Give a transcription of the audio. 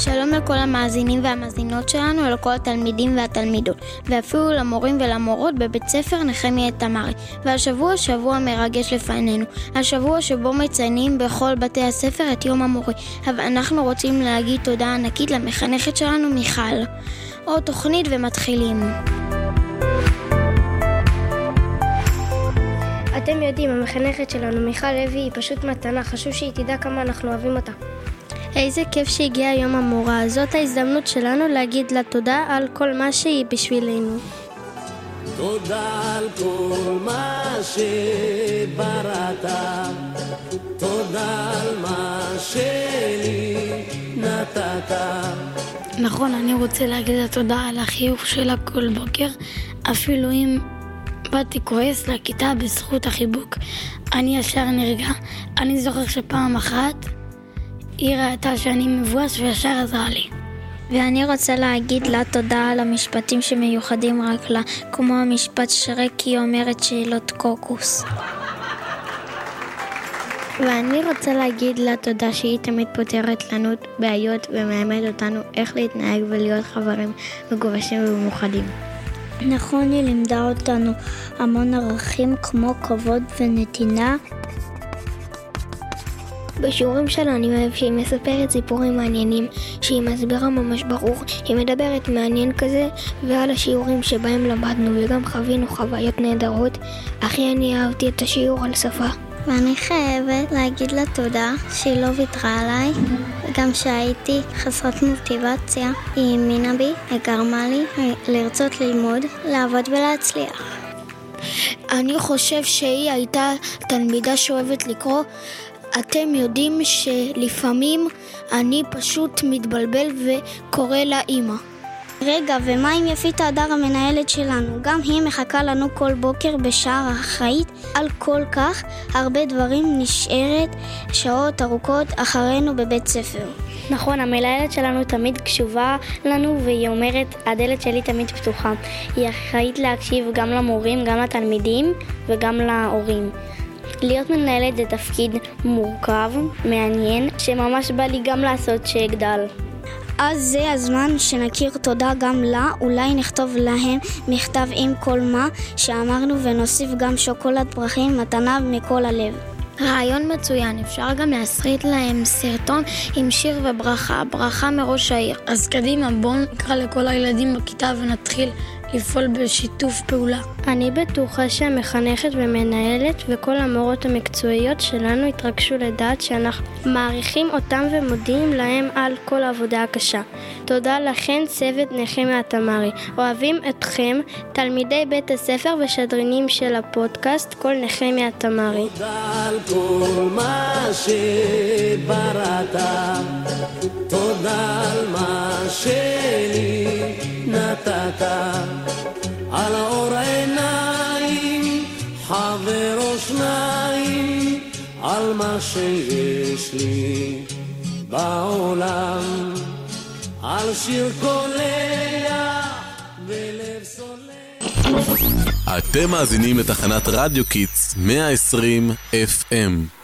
שלום לכל המאזינים והמאזינות שלנו, ולכל התלמידים והתלמידות, ואפילו למורים ולמורות בבית ספר נחמיה תמרי. והשבוע שבוע מרגש לפנינו, השבוע שבו מציינים בכל בתי הספר את יום המורה. אבל אנחנו רוצים להגיד תודה ענקית למחנכת שלנו מיכל. עוד תוכנית ומתחילים. אתם יודעים, המחנכת שלנו, מיכל לוי, היא פשוט מתנה, חשוב שהיא תדע כמה אנחנו אוהבים אותה. איזה כיף שהגיע יום המורה, זאת ההזדמנות שלנו להגיד לה תודה על כל מה שהיא בשבילנו. תודה על כל מה שבראת, תודה על מה שלי נתת. נכון, אני רוצה להגיד לה תודה על החיוך שלה כל בוקר, אפילו אם באתי כועס לכיתה בזכות החיבוק. אני ישר נרגע. אני זוכר שפעם אחת היא ראתה שאני מבואס וישר עזרה לי. ואני רוצה להגיד לה תודה על המשפטים שמיוחדים רק לה, כמו המשפט שרקי אומרת שאלות קוקוס. ואני רוצה להגיד לה תודה שהיא תמיד פותרת לנו בעיות ומאמת אותנו איך להתנהג ולהיות חברים מגובשים ומאוחדים. נכון, היא לימדה אותנו המון ערכים כמו כבוד ונתינה. בשיעורים שלה אני אוהב שהיא מספרת סיפורים מעניינים, שהיא מסבירה ממש ברור, היא מדברת מעניין כזה, ועל השיעורים שבהם למדנו וגם חווינו חוויות נהדרות, הכי אני אהבתי את השיעור על שפה. ואני חייבת להגיד לה תודה שהיא לא ויתרה עליי, וגם שהייתי חסרת מוטיבציה, היא האמינה בי וגרמה לי לרצות ללמוד, לעבוד ולהצליח. אני חושב שהיא הייתה תלמידה שאוהבת לקרוא. אתם יודעים שלפעמים אני פשוט מתבלבל וקורא לה אימא. רגע, ומה עם יפית הדר המנהלת שלנו? גם היא מחכה לנו כל בוקר בשער האחראית על כל כך הרבה דברים נשארת שעות ארוכות אחרינו בבית ספר. נכון, המנהלת שלנו תמיד קשובה לנו והיא אומרת, הדלת שלי תמיד פתוחה. היא אחראית להקשיב גם למורים, גם לתלמידים וגם להורים. להיות מנהלת זה תפקיד מורכב, מעניין, שממש בא לי גם לעשות שאגדל. אז זה הזמן שנכיר תודה גם לה, אולי נכתוב להם מכתב עם כל מה שאמרנו ונוסיף גם שוקולד פרחים, מתנה מכל הלב. רעיון מצוין, אפשר גם להסריט להם סרטון עם שיר וברכה, ברכה מראש העיר. אז קדימה, בואו נקרא לכל הילדים בכיתה ונתחיל לפעול בשיתוף פעולה. אני בטוחה שהמחנכת ומנהלת וכל המורות המקצועיות שלנו התרגשו לדעת שאנחנו מעריכים אותם ומודיעים להם על כל העבודה הקשה. תודה לכן צוות נחמיה מהתמרי. אוהבים אתכם, תלמידי בית הספר ושדרנים של הפודקאסט כל נחמיה מהתמרי. תודה על כל מה שבראת, תודה על מה שלי חבר או שניים, על מה שיש לי בעולם, על שיר קולע ולב סולח. אתם מאזינים לתחנת רדיו קיטס 120 FM